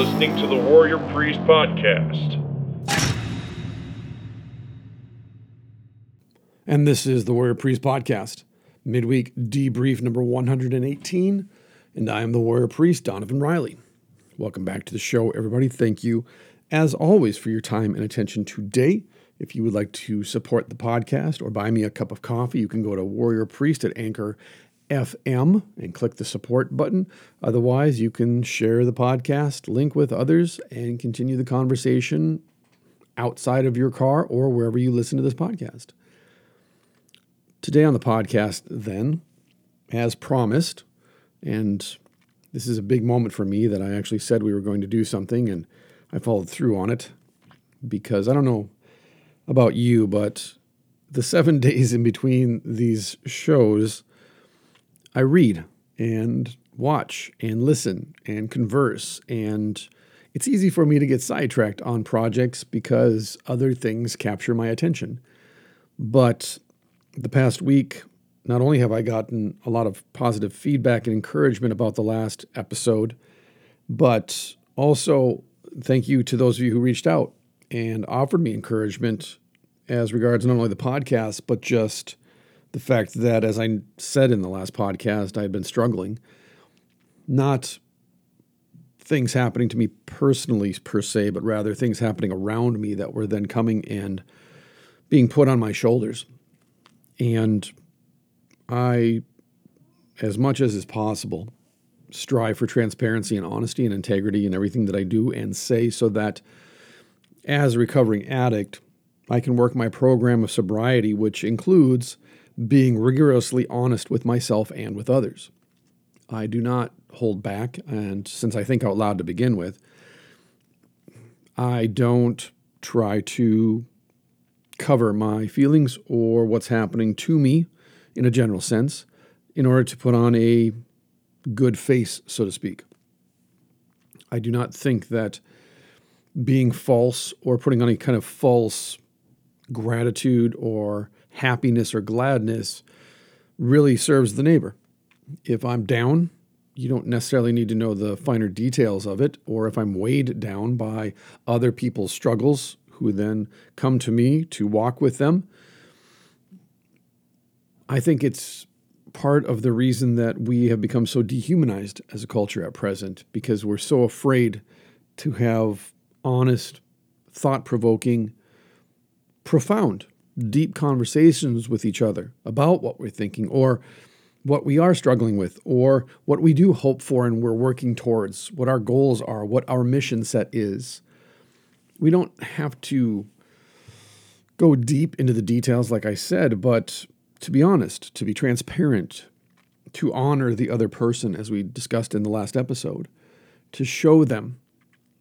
Listening to the Warrior Priest Podcast. And this is the Warrior Priest Podcast, midweek debrief number 118. And I am the Warrior Priest, Donavon Riley. Welcome back to the show, everybody. Thank you, as always, for your time and attention today. If you would like to support the podcast or buy me a cup of coffee, you can go to Warrior Priest at Anchor FM and click the support button. Otherwise, you can share the podcast, link with others, and continue the conversation outside of your car or wherever you listen to this podcast. Today on the podcast, then, as promised, and this is a big moment for me that I actually said we were going to do something and I followed through on it because I don't know about you, but the seven days in between these shows, I read and watch and listen and converse. And it's easy for me to get sidetracked on projects because other things capture my attention. But the past week, not only have I gotten a lot of positive feedback and encouragement about the last episode, but also thank you to those of you who reached out and offered me encouragement as regards not only the podcast, but just the fact that, as I said in the last podcast, I had been struggling. Not things happening to me personally, per se, but rather things happening around me that were then coming and being put on my shoulders. And I, as much as is possible, strive for transparency and honesty and integrity in everything that I do and say so that as a recovering addict, I can work my program of sobriety, which includes being rigorously honest with myself and with others. I do not hold back, and since I think out loud to begin with, I don't try to cover my feelings or what's happening to me in a general sense in order to put on a good face, so to speak. I do not think that being false or putting on any kind of false gratitude or happiness or gladness really serves the neighbor. If I'm down, you don't necessarily need to know the finer details of it, or if I'm weighed down by other people's struggles who then come to me to walk with them. I think it's part of the reason that we have become so dehumanized as a culture at present because we're so afraid to have honest, thought provoking, profound, deep conversations with each other about what we're thinking or what we are struggling with or what we do hope for and we're working towards, what our goals are, what our mission set is. We don't have to go deep into the details, like I said, but to be honest, to be transparent, to honor the other person, as we discussed in the last episode, to show them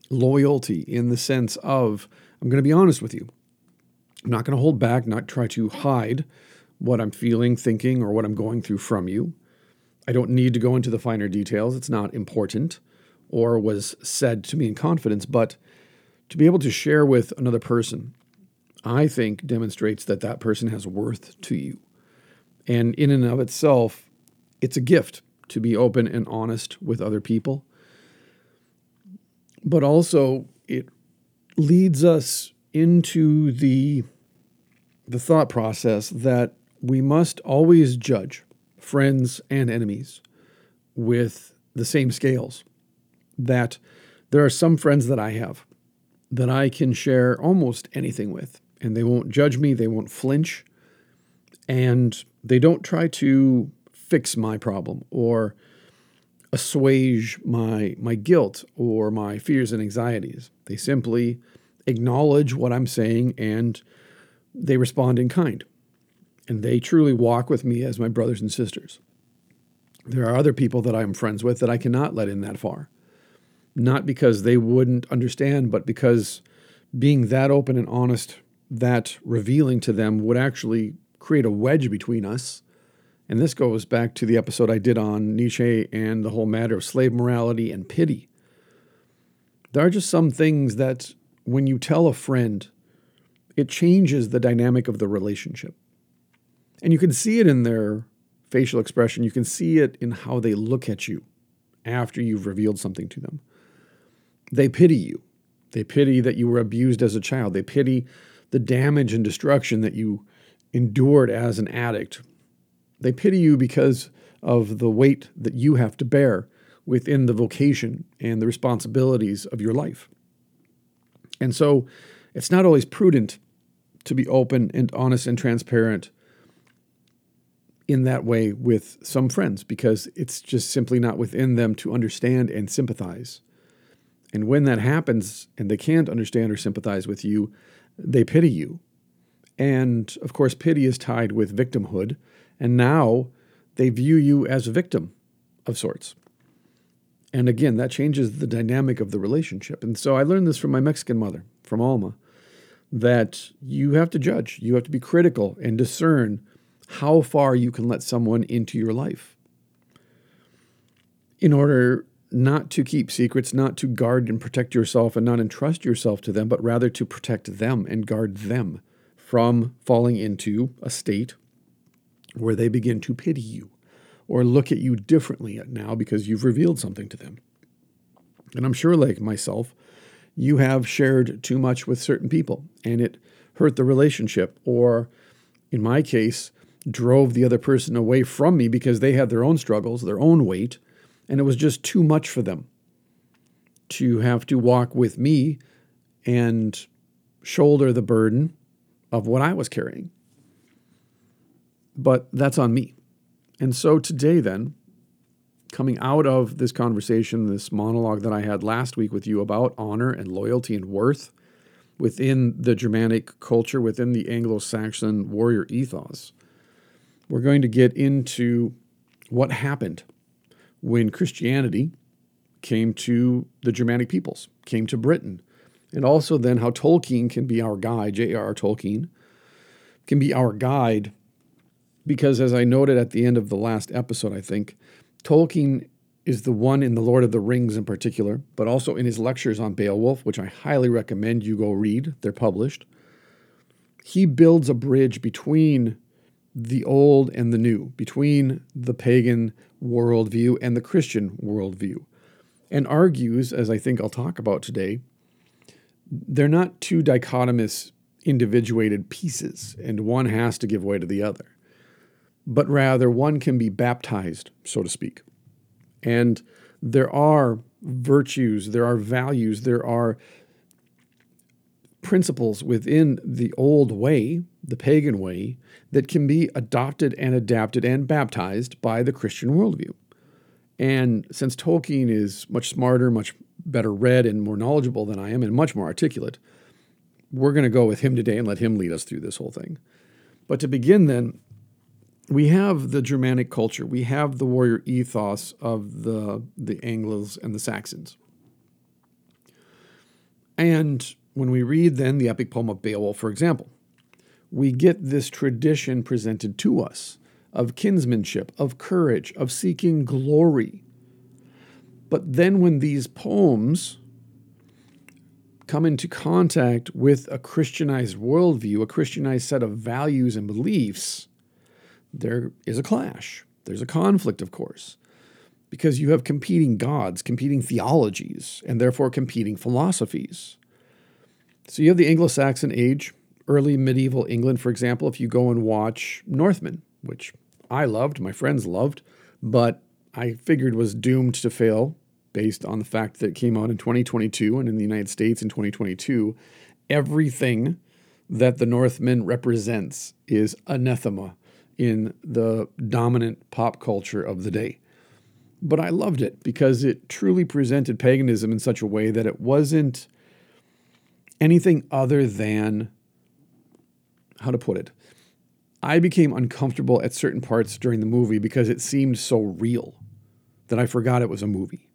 loyalty in the sense of, I'm going to be honest with you. I'm not going to hold back, not try to hide what I'm feeling, thinking, or what I'm going through from you. I don't need to go into the finer details. It's not important or was said to me in confidence, but to be able to share with another person, I think demonstrates that that person has worth to you. And in and of itself, it's a gift to be open and honest with other people. But also, it leads us into the, the thought process that we must always judge friends and enemies with the same scales. That there are some friends that I have that I can share almost anything with, and they won't judge me, they won't flinch, and they don't try to fix my problem or assuage my my guilt or my fears and anxieties. They simply acknowledge what I'm saying and they respond in kind. And they truly walk with me as my brothers and sisters. There are other people that I'm friends with that I cannot let in that far. Not because they wouldn't understand, but because being that open and honest, that revealing to them would actually create a wedge between us. And this goes back to the episode I did on Nietzsche and the whole matter of slave morality and pity. There are just some things that when you tell a friend, it changes the dynamic of the relationship. And you can see it in their facial expression, you can see it in how they look at you after you've revealed something to them. They pity you. They pity that you were abused as a child. They pity the damage and destruction that you endured as an addict. They pity you because of the weight that you have to bear within the vocation and the responsibilities of your life. And so it's not always prudent to be open and honest and transparent in that way with some friends because it's just simply not within them to understand and sympathize. And when that happens and they can't understand or sympathize with you, they pity you. And of course, pity is tied with victimhood. And now they view you as a victim of sorts. And again, that changes the dynamic of the relationship. And so I learned this from my Mexican mother, from Alma, that you have to judge, you have to be critical and discern how far you can let someone into your life in order not to keep secrets, not to guard and protect yourself and not entrust yourself to them, but rather to protect them and guard them from falling into a state where they begin to pity you or look at you differently now because you've revealed something to them. And I'm sure, like myself, you have shared too much with certain people and it hurt the relationship, or in my case, drove the other person away from me because they had their own struggles, their own weight, and it was just too much for them to have to walk with me and shoulder the burden of what I was carrying. But that's on me. And so today, then, coming out of this conversation, this monologue that I had last week with you about honor and loyalty and worth within the Germanic culture, within the Anglo Saxon warrior ethos, we're going to get into what happened when Christianity came to the Germanic peoples, came to Britain, and also then how Tolkien can be our guide, J.R.R. Tolkien, can be our guide because, as I noted at the end of the last episode, I think, Tolkien is the one in The Lord of the Rings in particular, but also in his lectures on Beowulf, which I highly recommend you go read. They're published. He builds a bridge between the old and the new, between the pagan worldview and the Christian worldview, and argues, as I think I'll talk about today, they're not two dichotomous, individuated pieces, and one has to give way to the other but rather one can be baptized, so to speak. And there are virtues, there are values, there are principles within the old way, the pagan way, that can be adopted and adapted and baptized by the Christian worldview. And since Tolkien is much smarter, much better read, and more knowledgeable than I am, and much more articulate, we're going to go with him today and let him lead us through this whole thing. But to begin, then, we have the Germanic culture, we have the warrior ethos of the, the Angles and the Saxons. And when we read then the epic poem of Beowulf, for example, we get this tradition presented to us of kinsmanship, of courage, of seeking glory. But then when these poems come into contact with a Christianized worldview, a Christianized set of values and beliefs, there is a clash. There's a conflict, of course, because you have competing gods, competing theologies, and therefore competing philosophies. So you have the Anglo Saxon age, early medieval England, for example, if you go and watch Northman, which I loved, my friends loved, but I figured was doomed to fail based on the fact that it came out in 2022 and in the United States in 2022. Everything that the Northman represents is anathema in the dominant pop culture of the day. But I loved it because it truly presented paganism in such a way that it wasn't anything other than, how to put it, I became uncomfortable at certain parts during the movie because it seemed so real that I forgot it was a movie.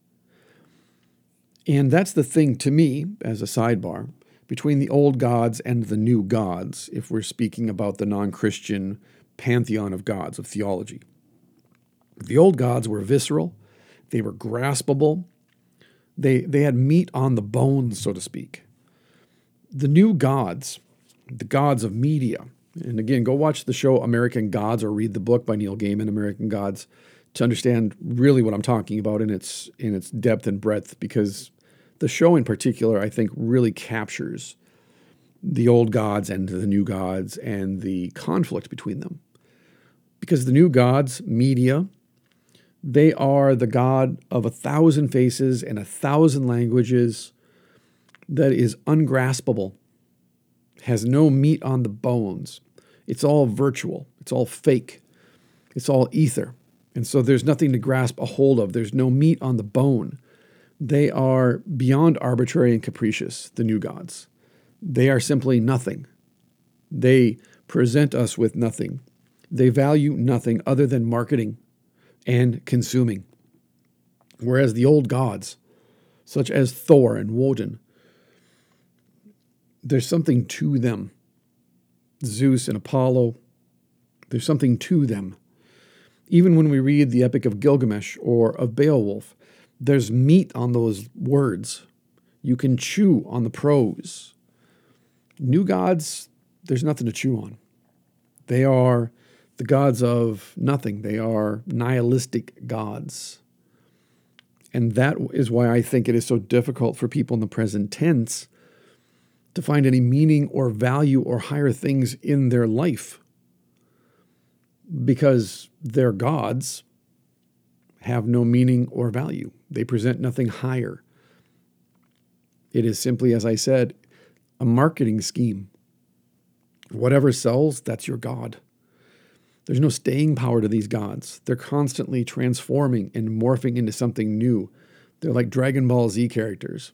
And that's the thing to me, as a sidebar, between the old gods and the new gods, if we're speaking about the non Christian pantheon of gods, of theology. The old gods were visceral, they were graspable, they, they had meat on the bones, so to speak. The new gods, the gods of media, and again, go watch the show American Gods or read the book by Neil Gaiman, American Gods, to understand really what I'm talking about in its in its depth and breadth, because the show in particular, I think, really captures the old gods and the new gods and the conflict between them. Because the new gods, media, they are the God of a thousand faces and a thousand languages that is ungraspable, has no meat on the bones. It's all virtual, it's all fake, it's all ether. And so there's nothing to grasp a hold of, there's no meat on the bone. They are beyond arbitrary and capricious, the new gods. They are simply nothing. They present us with nothing. They value nothing other than marketing and consuming. Whereas the old gods, such as Thor and Woden, there's something to them. Zeus and Apollo, there's something to them. Even when we read the Epic of Gilgamesh or of Beowulf, there's meat on those words. You can chew on the prose. New gods, there's nothing to chew on. They are the gods of nothing, they are nihilistic gods. And that is why I think it is so difficult for people in the present tense to find any meaning or value or higher things in their life because their gods have no meaning or value. They present nothing higher. It is simply, as I said, a marketing scheme. Whatever sells, that's your God. There's no staying power to these gods. They're constantly transforming and morphing into something new. They're like Dragon Ball Z characters,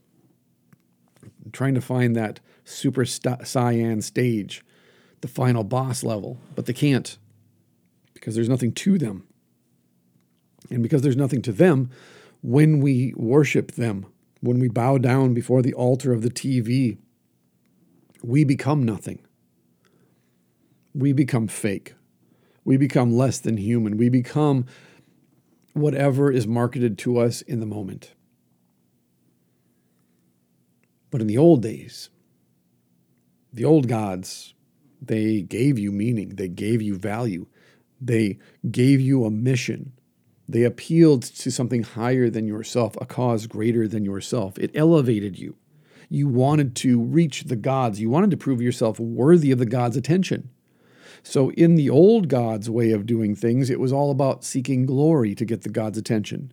trying to find that Super Saiyan stage, the final boss level, but they can't because there's nothing to them. And because there's nothing to them, when we worship them, when we bow down before the altar of the TV, we become nothing. We become fake. We become less than human. We become whatever is marketed to us in the moment. But in the old days, the old gods, they gave you meaning, they gave you value, they gave you a mission. They appealed to something higher than yourself, a cause greater than yourself. It elevated you. You wanted to reach the gods. You wanted to prove yourself worthy of the gods' attention. So, in the old God's way of doing things, it was all about seeking glory to get the God's attention.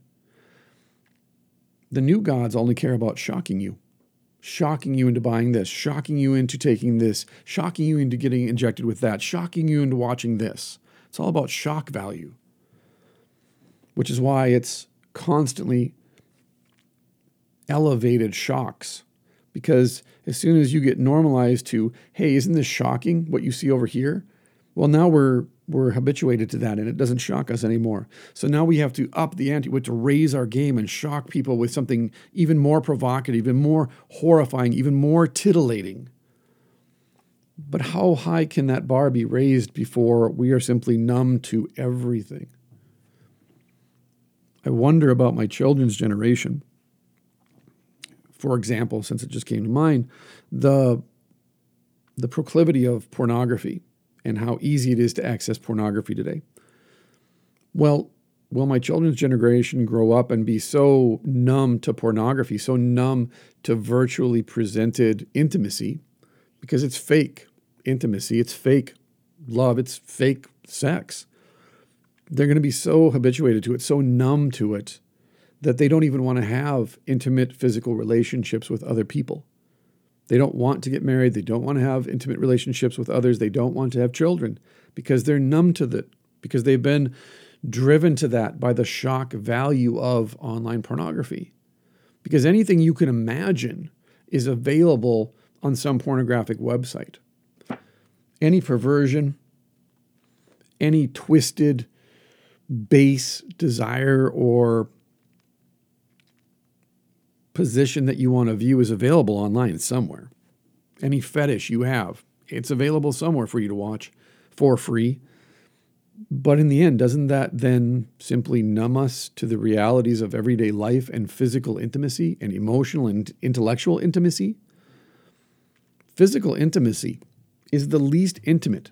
The new gods only care about shocking you, shocking you into buying this, shocking you into taking this, shocking you into getting injected with that, shocking you into watching this. It's all about shock value, which is why it's constantly elevated shocks. Because as soon as you get normalized to, hey, isn't this shocking what you see over here? Well, now we're we're habituated to that and it doesn't shock us anymore. So now we have to up the ante, to raise our game and shock people with something even more provocative, even more horrifying, even more titillating. But how high can that bar be raised before we are simply numb to everything? I wonder about my children's generation. For example, since it just came to mind, the, the proclivity of pornography and how easy it is to access pornography today. Well, will my children's generation grow up and be so numb to pornography, so numb to virtually presented intimacy because it's fake intimacy, it's fake love, it's fake sex. They're going to be so habituated to it, so numb to it, that they don't even want to have intimate physical relationships with other people. They don't want to get married. They don't want to have intimate relationships with others. They don't want to have children because they're numb to that, because they've been driven to that by the shock value of online pornography. Because anything you can imagine is available on some pornographic website. Any perversion, any twisted, base desire or position that you want to view is available online somewhere. Any fetish you have, it's available somewhere for you to watch for free. But in the end, doesn't that then simply numb us to the realities of everyday life and physical intimacy and emotional and intellectual intimacy? Physical intimacy is the least intimate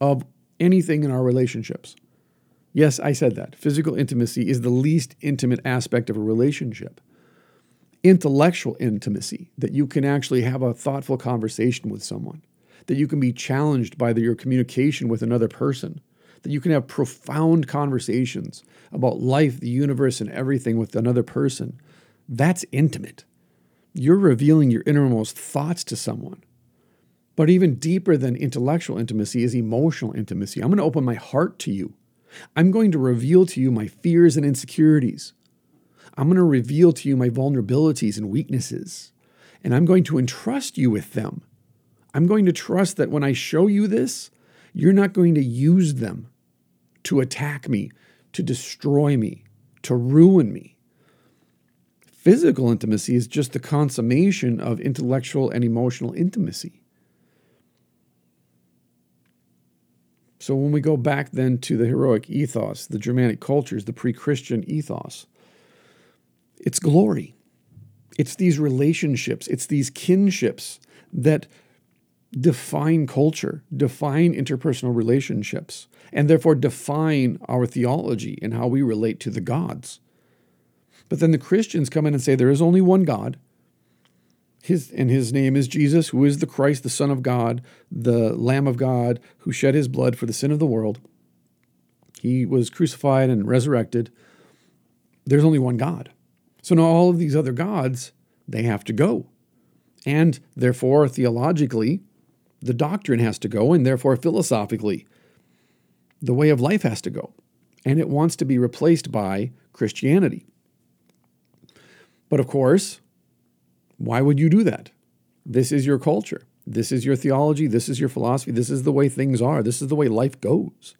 of anything in our relationships. Yes, I said that. Physical intimacy is the least intimate aspect of a relationship intellectual intimacy, that you can actually have a thoughtful conversation with someone, that you can be challenged by the, your communication with another person, that you can have profound conversations about life, the universe, and everything with another person. That's intimate. You're revealing your innermost thoughts to someone. But even deeper than intellectual intimacy is emotional intimacy. I'm going to open my heart to you. I'm going to reveal to you my fears and insecurities. I'm going to reveal to you my vulnerabilities and weaknesses. And I'm going to entrust you with them. I'm going to trust that when I show you this, you're not going to use them to attack me, to destroy me, to ruin me. Physical intimacy is just the consummation of intellectual and emotional intimacy. So when we go back then to the heroic ethos, the Germanic cultures, the pre Christian ethos, it's glory. It's these relationships, it's these kinships that define culture, define interpersonal relationships, and therefore define our theology and how we relate to the gods. But then the Christians come in and say there is only one God, his, and his name is Jesus, who is the Christ, the Son of God, the Lamb of God, who shed his blood for the sin of the world. He was crucified and resurrected. There's only one God. So now all of these other gods, they have to go. And therefore, theologically, the doctrine has to go, and therefore, philosophically, the way of life has to go. And it wants to be replaced by Christianity. But of course, why would you do that? This is your culture. This is your theology. This is your philosophy. This is the way things are. This is the way life goes.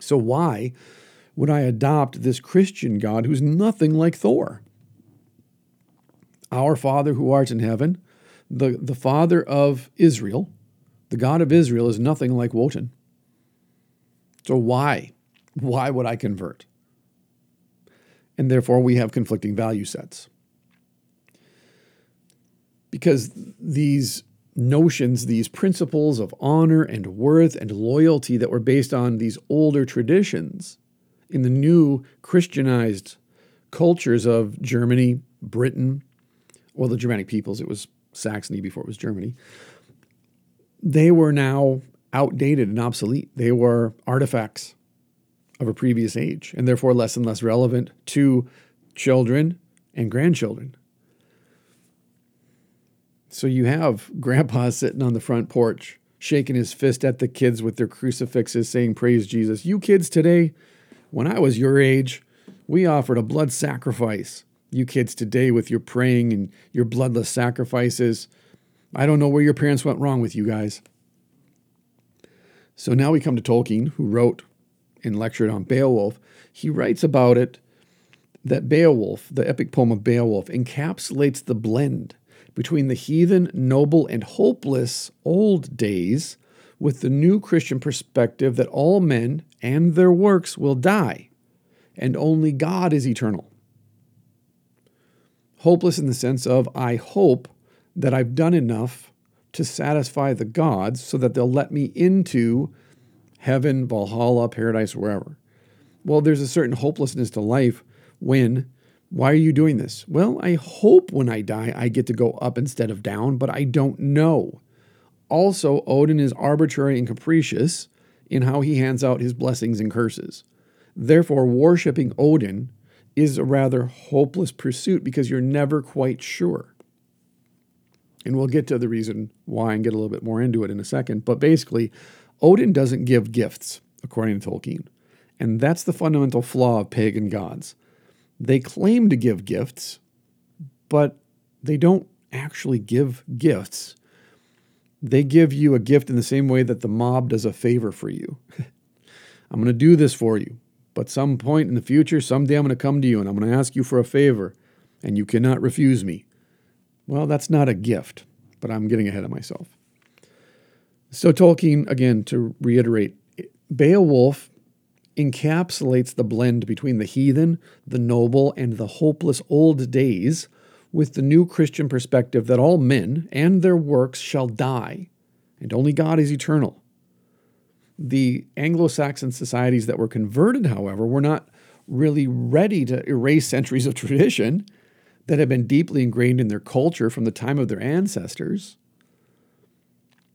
So, why would I adopt this Christian God who's nothing like Thor? Our Father who art in heaven, the, the Father of Israel, the God of Israel is nothing like Wotan. So, why? Why would I convert? And therefore, we have conflicting value sets because these notions, these principles of honor and worth and loyalty that were based on these older traditions in the new Christianized cultures of Germany, Britain, well, the Germanic peoples, it was Saxony before it was Germany, they were now outdated and obsolete. They were artifacts of a previous age and therefore less and less relevant to children and grandchildren. So you have grandpa sitting on the front porch, shaking his fist at the kids with their crucifixes, saying, Praise Jesus. You kids today, when I was your age, we offered a blood sacrifice. You kids today, with your praying and your bloodless sacrifices, I don't know where your parents went wrong with you guys. So now we come to Tolkien, who wrote and lectured on Beowulf. He writes about it that Beowulf, the epic poem of Beowulf, encapsulates the blend between the heathen, noble, and hopeless old days with the new Christian perspective that all men and their works will die, and only God is eternal. Hopeless in the sense of, I hope that I've done enough to satisfy the gods so that they'll let me into heaven, Valhalla, paradise, wherever. Well, there's a certain hopelessness to life when why are you doing this? Well, I hope when I die I get to go up instead of down, but I don't know. Also, Odin is arbitrary and capricious in how he hands out his blessings and curses. Therefore, worshipping Odin is a rather hopeless pursuit because you're never quite sure. And we'll get to the reason why and get a little bit more into it in a second. But basically, Odin doesn't give gifts, according to Tolkien. And that's the fundamental flaw of pagan gods. They claim to give gifts, but they don't actually give gifts. They give you a gift in the same way that the mob does a favor for you. I'm going to do this for you, but some point in the future, someday I'm going to come to you and I'm going to ask you for a favor, and you cannot refuse me. Well, that's not a gift, but I'm getting ahead of myself. So, Tolkien, again, to reiterate, Beowulf encapsulates the blend between the heathen, the noble, and the hopeless old days with the new Christian perspective that all men and their works shall die, and only God is eternal. The Anglo Saxon societies that were converted, however, were not really ready to erase centuries of tradition, that had been deeply ingrained in their culture from the time of their ancestors.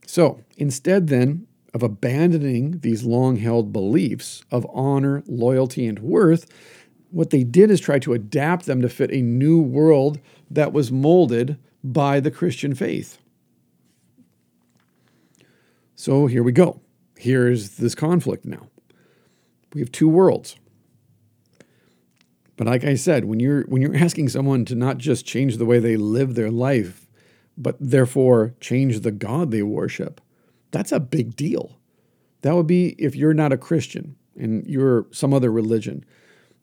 So instead, then, of abandoning these long held beliefs of honor, loyalty, and worth, what they did is try to adapt them to fit a new world that was molded by the Christian faith. So here we go. Here's this conflict now. We have two worlds. But like I said, when you're when you're asking someone to not just change the way they live their life, but therefore change the God they worship, that's a big deal. That would be if you're not a Christian and you're some other religion,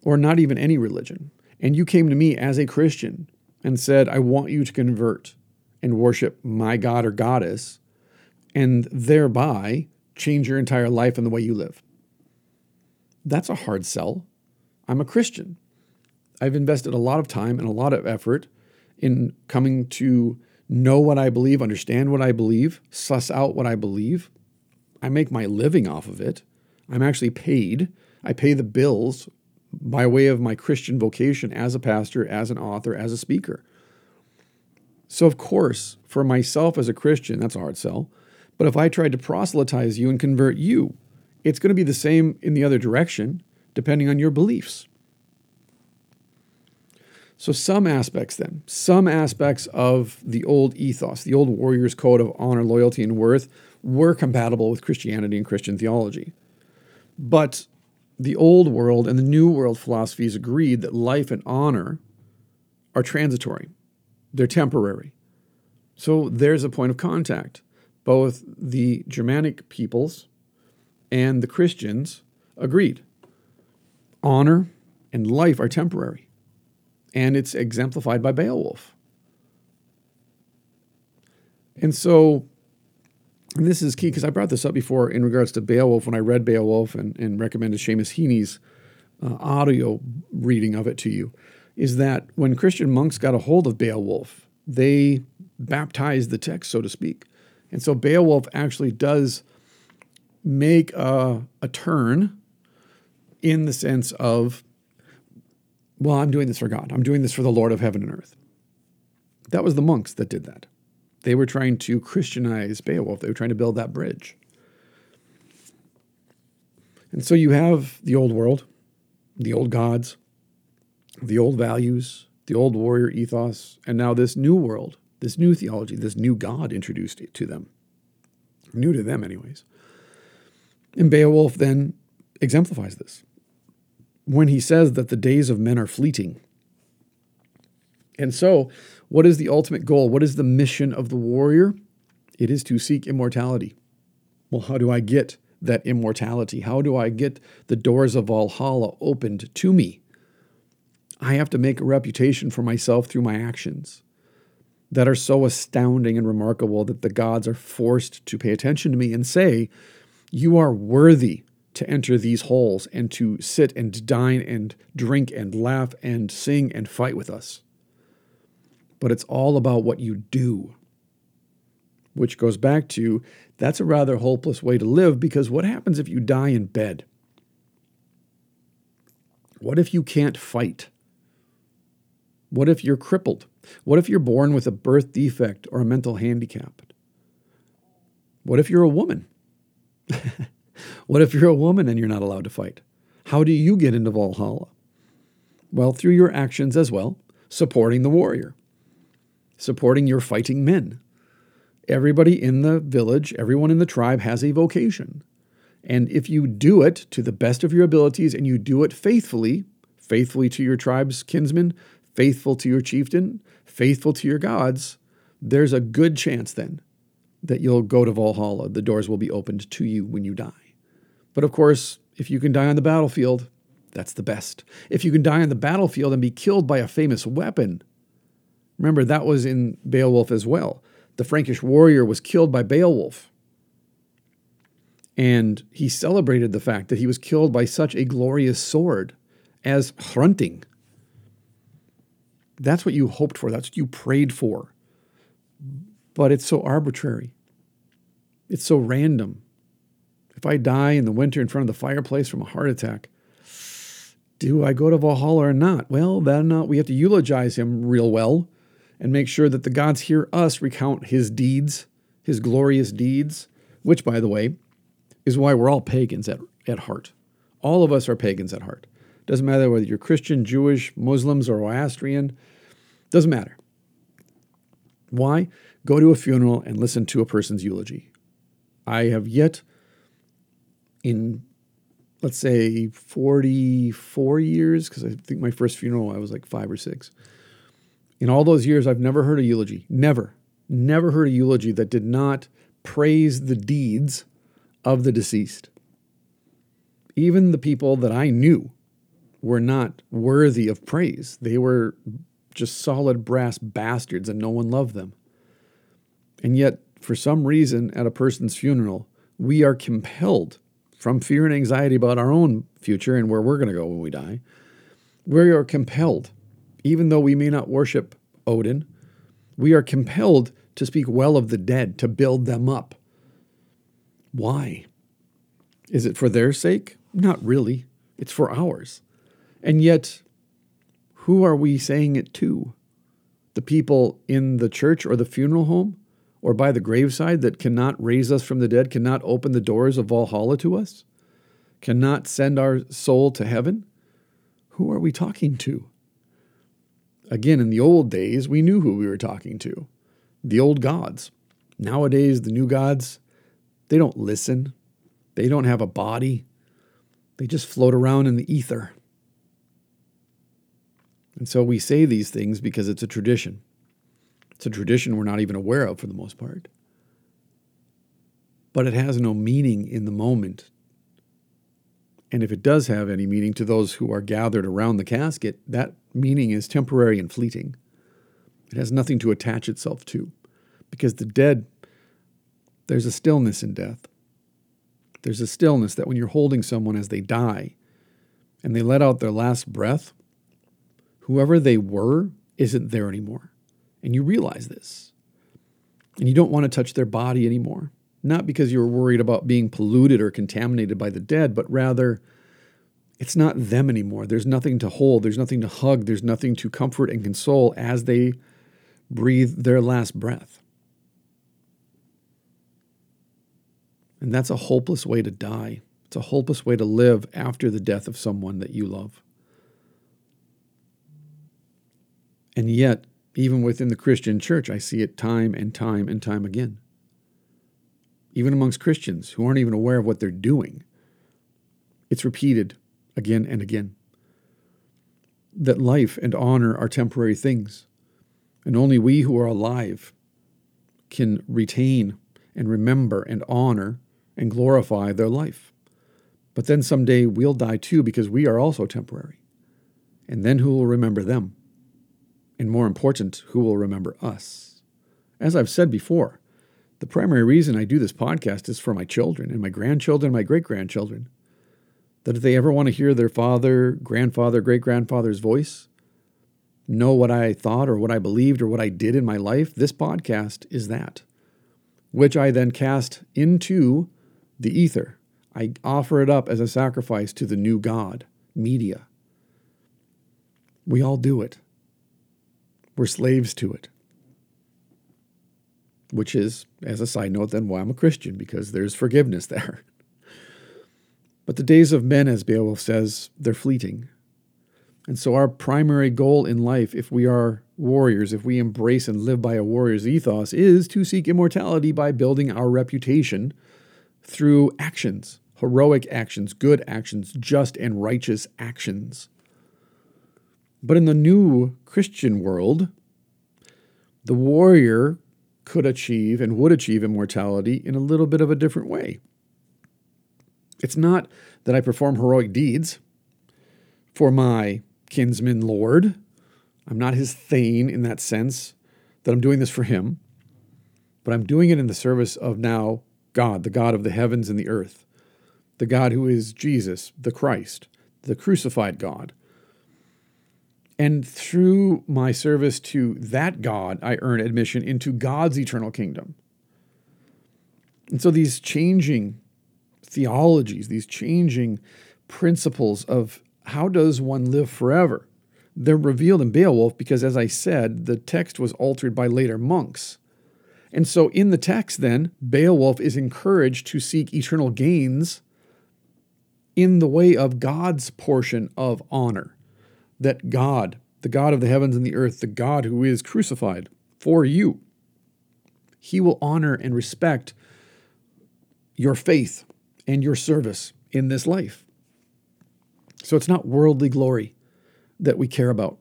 or not even any religion, and you came to me as a Christian and said, I want you to convert and worship my God or goddess, and thereby change your entire life and the way you live. That's a hard sell. I'm a Christian. I've invested a lot of time and a lot of effort in coming to know what I believe, understand what I believe, suss out what I believe. I make my living off of it. I'm actually paid. I pay the bills by way of my Christian vocation as a pastor, as an author, as a speaker. So, of course, for myself as a Christian, that's a hard sell. But if I tried to proselytize you and convert you, it's going to be the same in the other direction, depending on your beliefs. So, some aspects then, some aspects of the old ethos, the old warrior's code of honor, loyalty, and worth were compatible with Christianity and Christian theology. But the old world and the new world philosophies agreed that life and honor are transitory, they're temporary. So, there's a point of contact. Both the Germanic peoples and the Christians agreed honor and life are temporary and it's exemplified by Beowulf. And so, and this is key because I brought this up before in regards to Beowulf when I read Beowulf and, and recommended Seamus Heaney's uh, audio reading of it to you, is that when Christian monks got a hold of Beowulf, they baptized the text, so to speak. And so Beowulf actually does make a, a turn in the sense of well, I'm doing this for God. I'm doing this for the Lord of heaven and earth. That was the monks that did that. They were trying to Christianize Beowulf, they were trying to build that bridge. And so you have the old world, the old gods, the old values, the old warrior ethos, and now this new world, this new theology, this new God introduced to them. New to them, anyways. And Beowulf then exemplifies this when he says that the days of men are fleeting. And so, what is the ultimate goal? What is the mission of the warrior? It is to seek immortality. Well, how do I get that immortality? How do I get the doors of Valhalla opened to me? I have to make a reputation for myself through my actions that are so astounding and remarkable that the gods are forced to pay attention to me and say, You are worthy to enter these halls and to sit and dine and drink and laugh and sing and fight with us. But it's all about what you do, which goes back to that's a rather hopeless way to live because what happens if you die in bed? What if you can't fight? What if you're crippled? What if you're born with a birth defect or a mental handicap? What if you're a woman? What if you're a woman and you're not allowed to fight? How do you get into Valhalla? Well, through your actions as well, supporting the warrior, supporting your fighting men. Everybody in the village, everyone in the tribe has a vocation. And if you do it to the best of your abilities and you do it faithfully, faithfully to your tribe's kinsmen, faithful to your chieftain, faithful to your gods, there's a good chance then that you'll go to Valhalla. The doors will be opened to you when you die. But of course, if you can die on the battlefield, that's the best. If you can die on the battlefield and be killed by a famous weapon, remember that was in Beowulf as well. The Frankish warrior was killed by Beowulf. And he celebrated the fact that he was killed by such a glorious sword as Hrunting. That's what you hoped for, that's what you prayed for. But it's so arbitrary, it's so random. If I die in the winter in front of the fireplace from a heart attack, do I go to Valhalla or not? Well, then uh, we have to eulogize him real well and make sure that the gods hear us recount his deeds, his glorious deeds, which, by the way, is why we're all pagans at, at heart. All of us are pagans at heart. Doesn't matter whether you're Christian, Jewish, Muslims, or Zoroastrian. Doesn't matter. Why? Go to a funeral and listen to a person's eulogy. I have yet, in let's say 44 years, because I think my first funeral I was like five or six. In all those years, I've never heard a eulogy. Never, never heard a eulogy that did not praise the deeds of the deceased. Even the people that I knew were not worthy of praise. They were just solid brass bastards and no one loved them. And yet, for some reason, at a person's funeral, we are compelled from fear and anxiety about our own future and where we're going to go when we die, we are compelled, even though we may not worship Odin, we are compelled to speak well of the dead, to build them up. Why? Is it for their sake? Not really. It's for ours. And yet, who are we saying it to? The people in the church or the funeral home? or by the graveside that cannot raise us from the dead, cannot open the doors of Valhalla to us, cannot send our soul to heaven? Who are we talking to? Again, in the old days, we knew who we were talking to the old gods. Nowadays, the new gods, they don't listen, they don't have a body, they just float around in the ether. And so we say these things because it's a tradition. It's a tradition we're not even aware of for the most part. But it has no meaning in the moment. And if it does have any meaning to those who are gathered around the casket, that meaning is temporary and fleeting. It has nothing to attach itself to. Because the dead, there's a stillness in death. There's a stillness that when you're holding someone as they die and they let out their last breath, whoever they were isn't there anymore. And you realize this. And you don't want to touch their body anymore. Not because you're worried about being polluted or contaminated by the dead, but rather it's not them anymore. There's nothing to hold, there's nothing to hug, there's nothing to comfort and console as they breathe their last breath. And that's a hopeless way to die. It's a hopeless way to live after the death of someone that you love. And yet, even within the Christian church, I see it time and time and time again. Even amongst Christians who aren't even aware of what they're doing, it's repeated again and again. That life and honor are temporary things, and only we who are alive can retain and remember and honor and glorify their life. But then someday we'll die too because we are also temporary. And then who will remember them? And more important, who will remember us. As I've said before, the primary reason I do this podcast is for my children and my grandchildren and my great grandchildren. That if they ever want to hear their father, grandfather, great grandfather's voice, know what I thought or what I believed or what I did in my life, this podcast is that, which I then cast into the ether. I offer it up as a sacrifice to the new God, media. We all do it. We're slaves to it. Which is, as a side note, then why I'm a Christian, because there's forgiveness there. But the days of men, as Beowulf says, they're fleeting. And so, our primary goal in life, if we are warriors, if we embrace and live by a warrior's ethos, is to seek immortality by building our reputation through actions, heroic actions, good actions, just and righteous actions. But in the new Christian world, the warrior could achieve and would achieve immortality in a little bit of a different way. It's not that I perform heroic deeds for my kinsman lord. I'm not his thane in that sense, that I'm doing this for him, but I'm doing it in the service of now God, the God of the heavens and the earth, the God who is Jesus, the Christ, the crucified God, and through my service to that God, I earn admission into God's eternal kingdom. And so these changing theologies, these changing principles of how does one live forever? They're revealed in Beowulf because, as I said, the text was altered by later monks. And so, in the text, then, Beowulf is encouraged to seek eternal gains in the way of God's portion of honor. That God, the God of the heavens and the earth, the God who is crucified for you, he will honor and respect your faith and your service in this life. So it's not worldly glory that we care about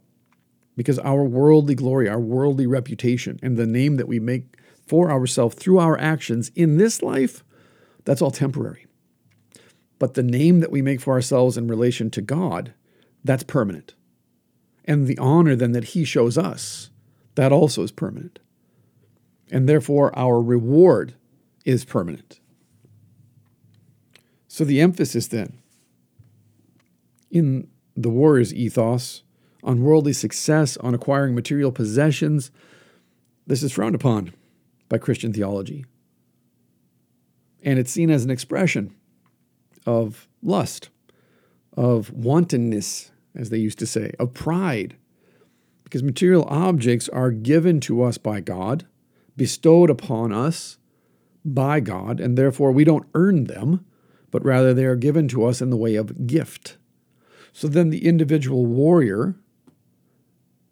because our worldly glory, our worldly reputation, and the name that we make for ourselves through our actions in this life, that's all temporary. But the name that we make for ourselves in relation to God, that's permanent. And the honor then that He shows us, that also is permanent. And therefore, our reward is permanent. So the emphasis then in the warrior's ethos on worldly success, on acquiring material possessions, this is frowned upon by Christian theology. And it's seen as an expression of lust, of wantonness, as they used to say, of pride, because material objects are given to us by God, bestowed upon us by God, and therefore we don't earn them, but rather they are given to us in the way of gift. So then the individual warrior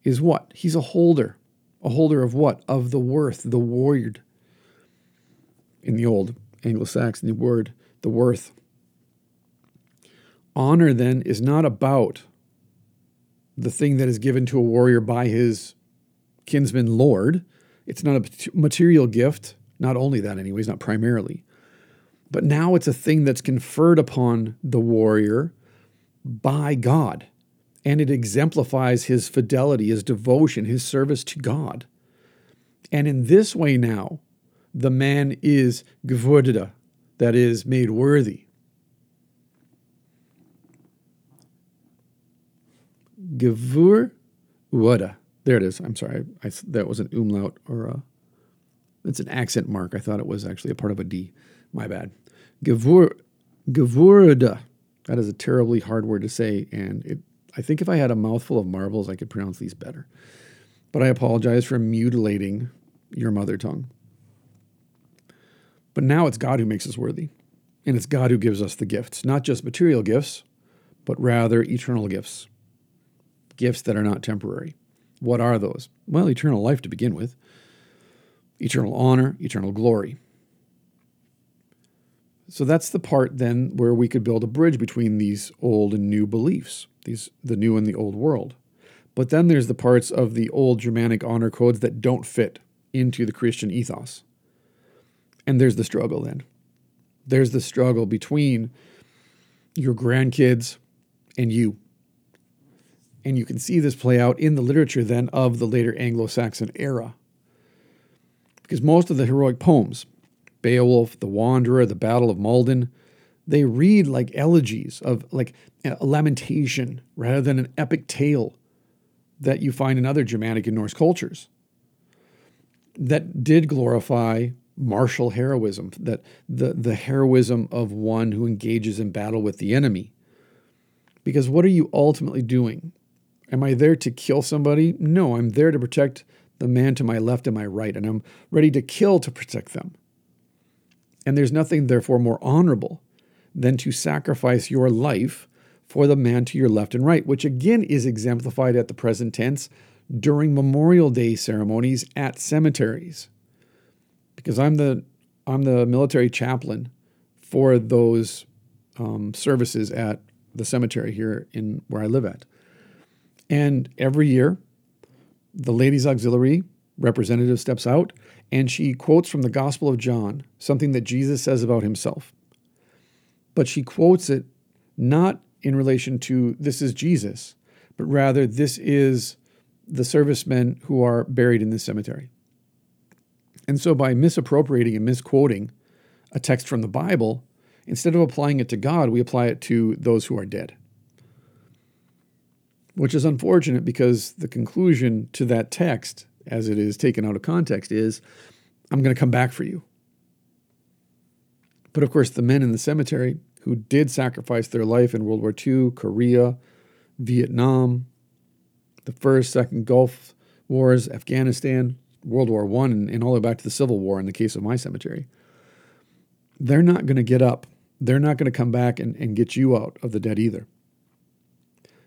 is what? He's a holder. A holder of what? Of the worth, the warrior. In the old Anglo Saxon the word, the worth. Honor then is not about the thing that is given to a warrior by his kinsman lord. It's not a material gift, not only that, anyways, not primarily. But now it's a thing that's conferred upon the warrior by God. And it exemplifies his fidelity, his devotion, his service to God. And in this way now, the man is gewurde, that is, made worthy. Gewur Wada. There it is. I'm sorry. I, that was an umlaut or a, it's an accent mark. I thought it was actually a part of a D. My bad. Gewur, gewurde. That is a terribly hard word to say, and it, I think if I had a mouthful of marbles, I could pronounce these better. But I apologize for mutilating your mother tongue. But now it's God who makes us worthy, and it's God who gives us the gifts, not just material gifts, but rather eternal gifts, gifts that are not temporary. What are those? Well, eternal life to begin with, eternal honor, eternal glory. So that's the part then where we could build a bridge between these old and new beliefs, these the new and the old world. But then there's the parts of the old Germanic honor codes that don't fit into the Christian ethos. And there's the struggle then. There's the struggle between your grandkids and you. And you can see this play out in the literature then of the later Anglo Saxon era. Because most of the heroic poems, Beowulf, The Wanderer, The Battle of Maldon, they read like elegies of like a lamentation rather than an epic tale that you find in other Germanic and Norse cultures that did glorify martial heroism, that the, the heroism of one who engages in battle with the enemy. Because what are you ultimately doing? Am I there to kill somebody? No, I'm there to protect the man to my left and my right, and I'm ready to kill to protect them. And there's nothing, therefore, more honorable than to sacrifice your life for the man to your left and right, which again is exemplified at the present tense during Memorial Day ceremonies at cemeteries. Because I'm the I'm the military chaplain for those um, services at the cemetery here in where I live at. And every year, the ladies' auxiliary representative steps out and she quotes from the Gospel of John, something that Jesus says about himself. But she quotes it not in relation to this is Jesus, but rather this is the servicemen who are buried in this cemetery. And so by misappropriating and misquoting a text from the Bible, instead of applying it to God, we apply it to those who are dead. Which is unfortunate because the conclusion to that text as it is taken out of context, is I'm going to come back for you. But of course, the men in the cemetery who did sacrifice their life in World War II, Korea, Vietnam, the first, second Gulf wars, Afghanistan, World War One, and, and all the way back to the Civil War in the case of my cemetery. They're not going to get up. They're not going to come back and, and get you out of the dead either.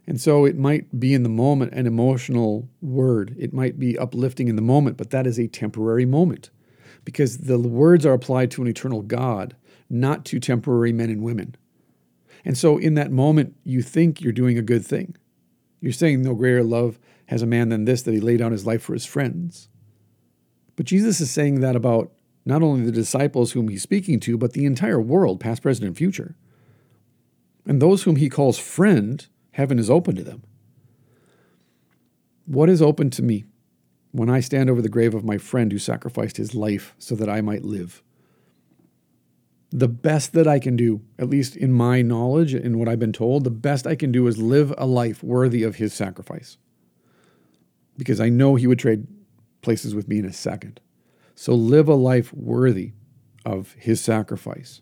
And so it might be in the moment an emotional word. It might be uplifting in the moment, but that is a temporary moment because the words are applied to an eternal God, not to temporary men and women. And so in that moment, you think you're doing a good thing. You're saying, No greater love has a man than this, that he laid down his life for his friends. But Jesus is saying that about not only the disciples whom he's speaking to, but the entire world, past, present, and future. And those whom he calls friend, heaven is open to them. What is open to me when I stand over the grave of my friend who sacrificed his life so that I might live? the best that I can do, at least in my knowledge and what I've been told, the best I can do is live a life worthy of his sacrifice. Because I know he would trade places with me in a second. So live a life worthy of his sacrifice.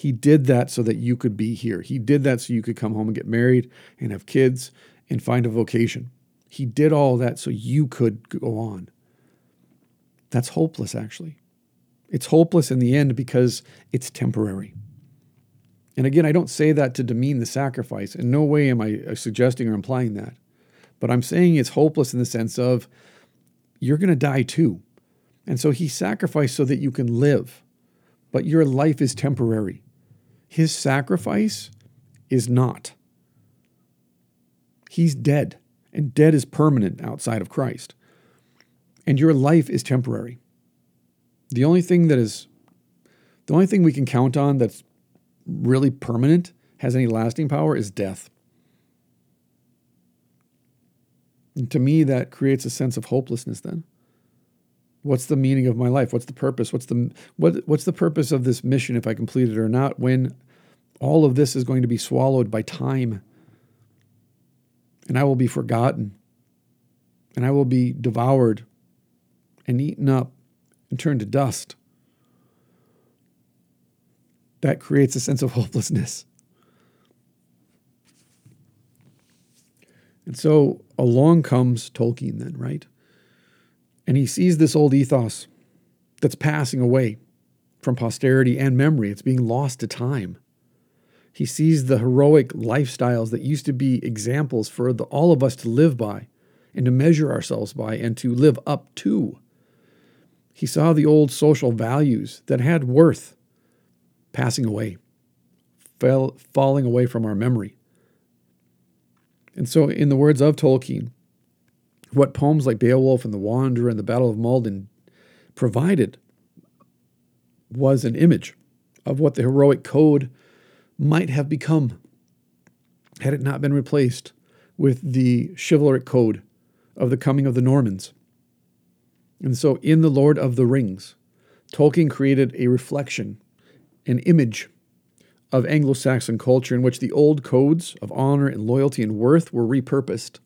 He did that so that you could be here. He did that so you could come home and get married and have kids and find a vocation. He did all that so you could go on. That's hopeless, actually. It's hopeless in the end because it's temporary. And again, I don't say that to demean the sacrifice. In no way am I uh, suggesting or implying that. But I'm saying it's hopeless in the sense of you're going to die too. And so he sacrificed so that you can live. But your life is temporary. His sacrifice is not. He's dead, and dead is permanent outside of Christ. And your life is temporary. The only thing that is, the only thing we can count on that's really permanent, has any lasting power, is death. And to me, that creates a sense of hopelessness then. What's the meaning of my life? What's the purpose? What's the what what's the purpose of this mission if I complete it or not when all of this is going to be swallowed by time and I will be forgotten and I will be devoured and eaten up and turned to dust. That creates a sense of hopelessness. And so along comes Tolkien, then, right? And he sees this old ethos that's passing away from posterity and memory. It's being lost to time. He sees the heroic lifestyles that used to be examples for the, all of us to live by and to measure ourselves by and to live up to. He saw the old social values that had worth passing away, fell, falling away from our memory. And so, in the words of Tolkien, what poems like Beowulf and The Wanderer and the Battle of Maldon provided was an image of what the heroic code might have become had it not been replaced with the chivalric code of the coming of the Normans. And so, in The Lord of the Rings, Tolkien created a reflection, an image of Anglo Saxon culture in which the old codes of honor and loyalty and worth were repurposed.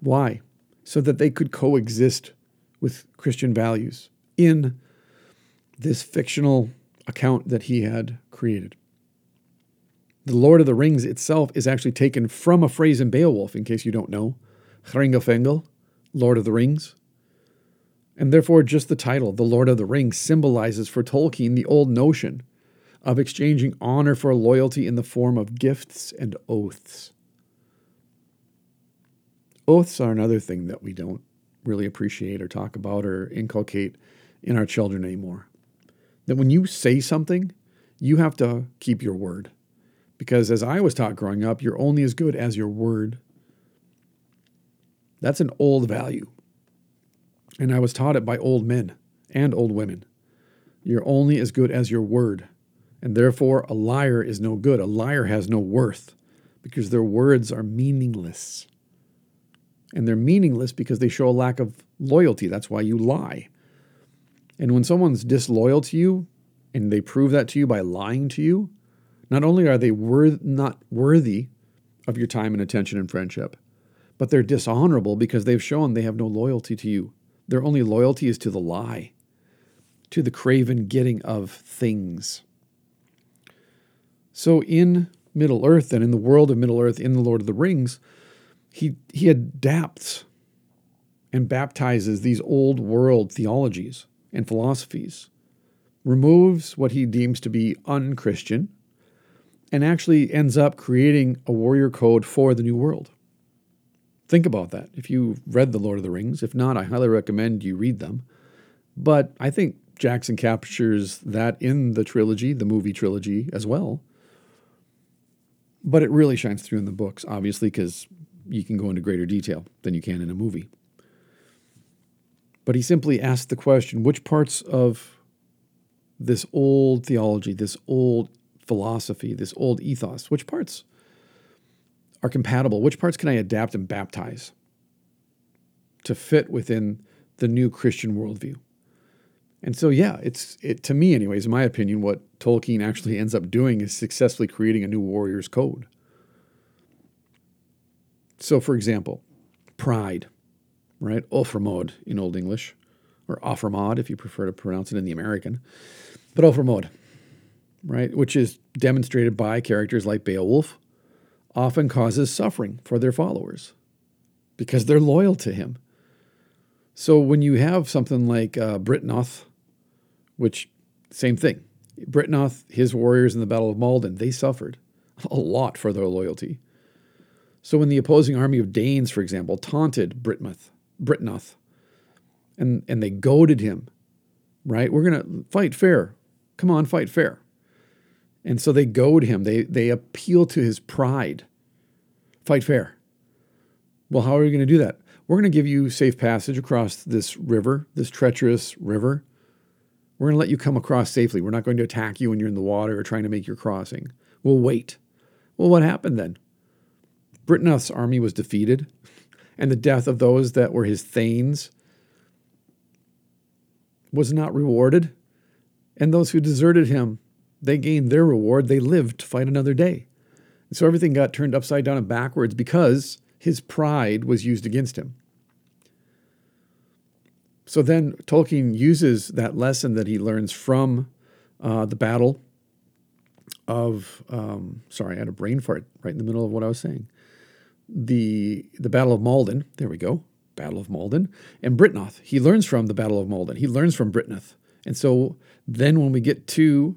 Why? So that they could coexist with Christian values in this fictional account that he had created. The Lord of the Rings itself is actually taken from a phrase in Beowulf, in case you don't know. Hringafengel, Lord of the Rings. And therefore, just the title, The Lord of the Rings, symbolizes for Tolkien the old notion of exchanging honor for loyalty in the form of gifts and oaths. Oaths are another thing that we don't really appreciate or talk about or inculcate in our children anymore. That when you say something, you have to keep your word. Because as I was taught growing up, you're only as good as your word. That's an old value. And I was taught it by old men and old women. You're only as good as your word. And therefore, a liar is no good. A liar has no worth because their words are meaningless. And they're meaningless because they show a lack of loyalty. That's why you lie. And when someone's disloyal to you and they prove that to you by lying to you, not only are they worth, not worthy of your time and attention and friendship, but they're dishonorable because they've shown they have no loyalty to you. Their only loyalty is to the lie, to the craven getting of things. So, in Middle Earth and in the world of Middle Earth in the Lord of the Rings, he he adapts and baptizes these old world theologies and philosophies, removes what he deems to be unchristian, and actually ends up creating a warrior code for the new world. Think about that. If you've read The Lord of the Rings, if not, I highly recommend you read them. But I think Jackson captures that in the trilogy, the movie trilogy as well. But it really shines through in the books, obviously, because you can go into greater detail than you can in a movie. But he simply asked the question which parts of this old theology, this old philosophy, this old ethos, which parts are compatible? Which parts can I adapt and baptize to fit within the new Christian worldview? And so, yeah, it's it to me, anyways, in my opinion, what Tolkien actually ends up doing is successfully creating a new warrior's code. So, for example, pride, right? Offermod in Old English, or Offermod if you prefer to pronounce it in the American, but Offermod, right, which is demonstrated by characters like Beowulf, often causes suffering for their followers because they're loyal to him. So when you have something like uh, Byrhtnoth, which same thing, Byrhtnoth, his warriors in the Battle of Maldon, they suffered a lot for their loyalty. So when the opposing army of Danes, for example, taunted Britmoth, Byrhtnoth, and, and they goaded him, right? We're going to fight fair. Come on, fight fair. And so they goad him. They, they appeal to his pride. Fight fair. Well, how are we going to do that? We're going to give you safe passage across this river, this treacherous river. We're going to let you come across safely. We're not going to attack you when you're in the water or trying to make your crossing. We'll wait. Well, what happened then? Byrhtnoth's army was defeated, and the death of those that were his thanes was not rewarded, and those who deserted him they gained their reward. They lived to fight another day. And so everything got turned upside down and backwards because his pride was used against him. So then Tolkien uses that lesson that he learns from uh, the battle of, um, sorry, I had a brain fart right in the middle of what I was saying. The, the Battle of Maldon, there we go, Battle of Maldon, and Byrhtnoth. He learns from the Battle of Maldon. He learns from Byrhtnoth. And so then when we get to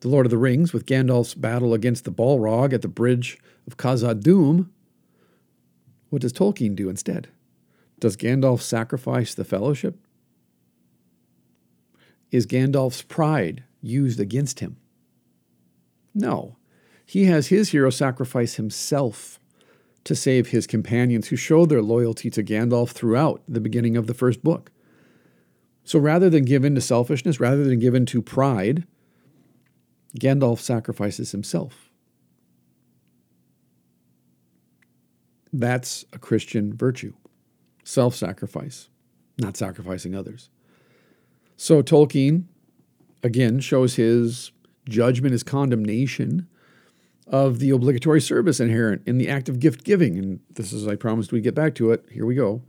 the Lord of the Rings with Gandalf's battle against the Balrog at the bridge of Khazad-dûm, what does Tolkien do instead? Does Gandalf sacrifice the fellowship? Is Gandalf's pride used against him? No. He has his hero sacrifice himself to save his companions who show their loyalty to Gandalf throughout the beginning of the first book. So rather than give in to selfishness, rather than give in to pride, Gandalf sacrifices himself. That's a Christian virtue self sacrifice, not sacrificing others. So Tolkien, again, shows his judgment, his condemnation of the obligatory service inherent in the act of gift giving. And this is, I promised we'd get back to it. Here we go.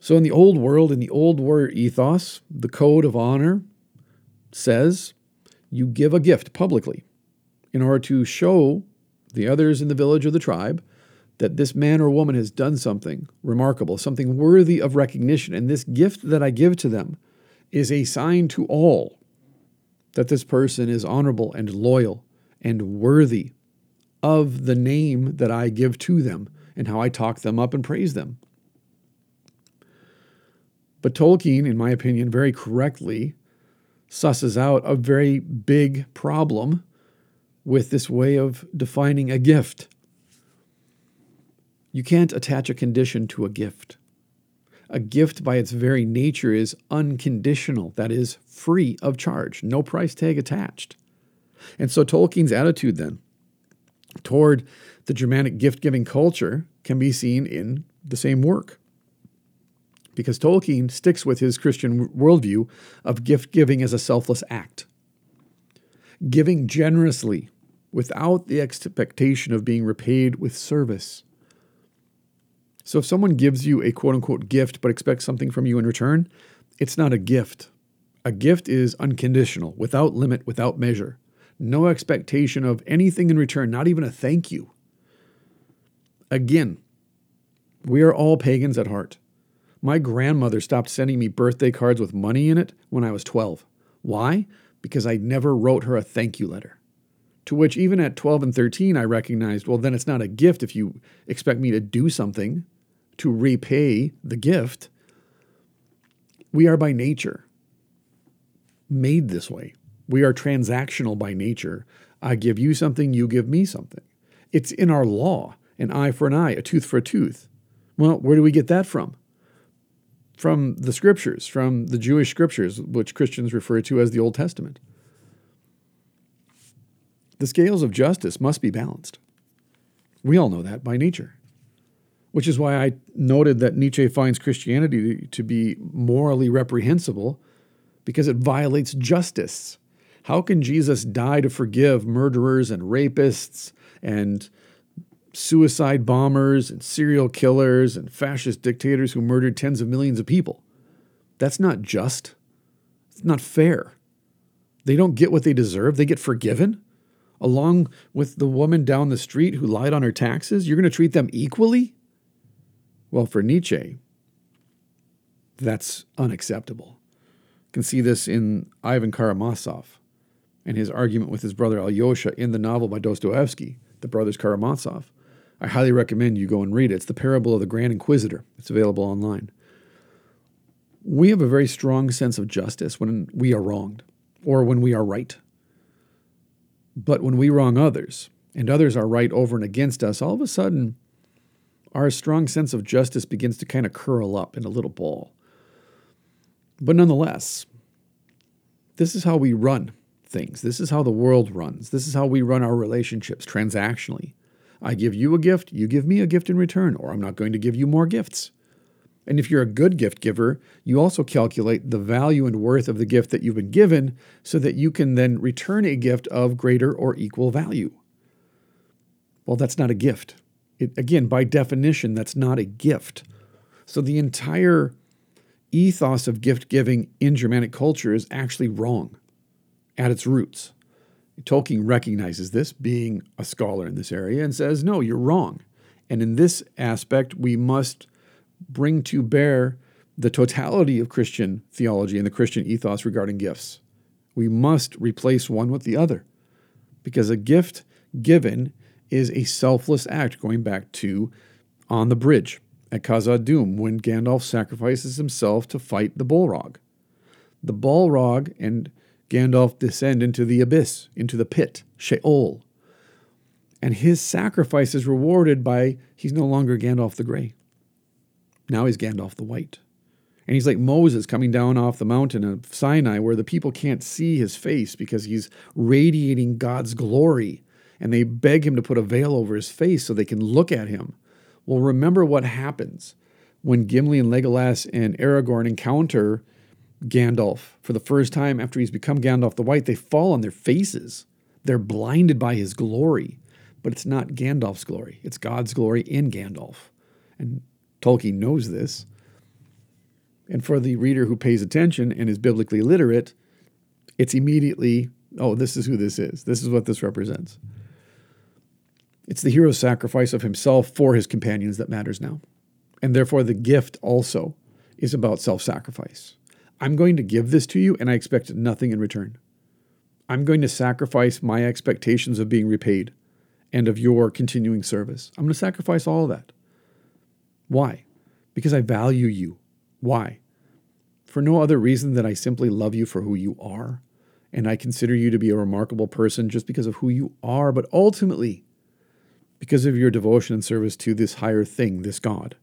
So, in the old world, in the old warrior ethos, the code of honor says you give a gift publicly in order to show the others in the village or the tribe that this man or woman has done something remarkable, something worthy of recognition. And this gift that I give to them is a sign to all that this person is honorable and loyal and worthy of the name that I give to them and how I talk them up and praise them. But Tolkien, in my opinion, very correctly susses out a very big problem with this way of defining a gift. You can't attach a condition to a gift. A gift, by its very nature, is unconditional, that is, free of charge, no price tag attached. And so Tolkien's attitude then toward the Germanic gift giving culture can be seen in the same work because Tolkien sticks with his Christian worldview of gift giving as a selfless act. Giving generously without the expectation of being repaid with service. So if someone gives you a quote unquote gift but expects something from you in return, it's not a gift. A gift is unconditional, without limit, without measure. No expectation of anything in return, not even a thank you. Again, we are all pagans at heart. My grandmother stopped sending me birthday cards with money in it when I was 12. Why? Because I never wrote her a thank you letter. To which, even at 12 and 13, I recognized well, then it's not a gift if you expect me to do something to repay the gift. We are by nature made this way. We are transactional by nature. I give you something, you give me something. It's in our law an eye for an eye, a tooth for a tooth. Well, where do we get that from? From the scriptures, from the Jewish scriptures, which Christians refer to as the Old Testament. The scales of justice must be balanced. We all know that by nature, which is why I noted that Nietzsche finds Christianity to be morally reprehensible because it violates justice. How can Jesus die to forgive murderers and rapists and suicide bombers and serial killers and fascist dictators who murdered tens of millions of people? That's not just. It's not fair. They don't get what they deserve, they get forgiven. Along with the woman down the street who lied on her taxes, you're going to treat them equally? Well, for Nietzsche, that's unacceptable You can see this in Ivan Karamazov and his argument with his brother Alyosha in the novel by Dostoevsky, The Brothers Karamazov. I highly recommend you go and read it. It's the parable of the Grand Inquisitor. It's available online. We have a very strong sense of justice when we are wronged or when we are right. But when we wrong others and others are right over and against us, all of a sudden, our strong sense of justice begins to kind of curl up in a little ball. But nonetheless, this is how we run things. This is how the world runs. This is how we run our relationships transactionally. I give you a gift, you give me a gift in return, or I'm not going to give you more gifts. And if you're a good gift giver, you also calculate the value and worth of the gift that you've been given so that you can then return a gift of greater or equal value. Well, that's not a gift. It, again, by definition, that's not a gift. So the entire ethos of gift giving in Germanic culture is actually wrong at its roots. Tolkien recognizes this, being a scholar in this area, and says, no, you're wrong. And in this aspect, we must bring to bear the totality of Christian theology and the Christian ethos regarding gifts. We must replace one with the other because a gift given is a selfless act, going back to on the bridge at Khazad-dûm when Gandalf sacrifices himself to fight the Balrog. The Balrog and Gandalf descend into the abyss, into the pit, Sheol. And his sacrifice is rewarded by he's no longer Gandalf the Grey. Now he's Gandalf the White. And he's like Moses coming down off the mountain of Sinai where the people can't see his face because he's radiating God's glory. And they beg him to put a veil over his face so they can look at him. Well, remember what happens when Gimli and Legolas and Aragorn encounter Gandalf for the first time after he's become Gandalf the White. They fall on their faces. They're blinded by his glory. But it's not Gandalf's glory, it's God's glory in Gandalf. And Tolkien knows this. And for the reader who pays attention and is biblically literate, it's immediately, oh, this is who this is. This is what this represents. It's the hero's sacrifice of himself for his companions that matters now. And therefore, the gift also is about self sacrifice. I'm going to give this to you, and I expect nothing in return. I'm going to sacrifice my expectations of being repaid and of your continuing service. I'm going to sacrifice all of that. Why? Because I value you. Why? For no other reason than I simply love you for who you are, and I consider you to be a remarkable person just because of who you are, but ultimately, because of your devotion and service to this higher thing, this God.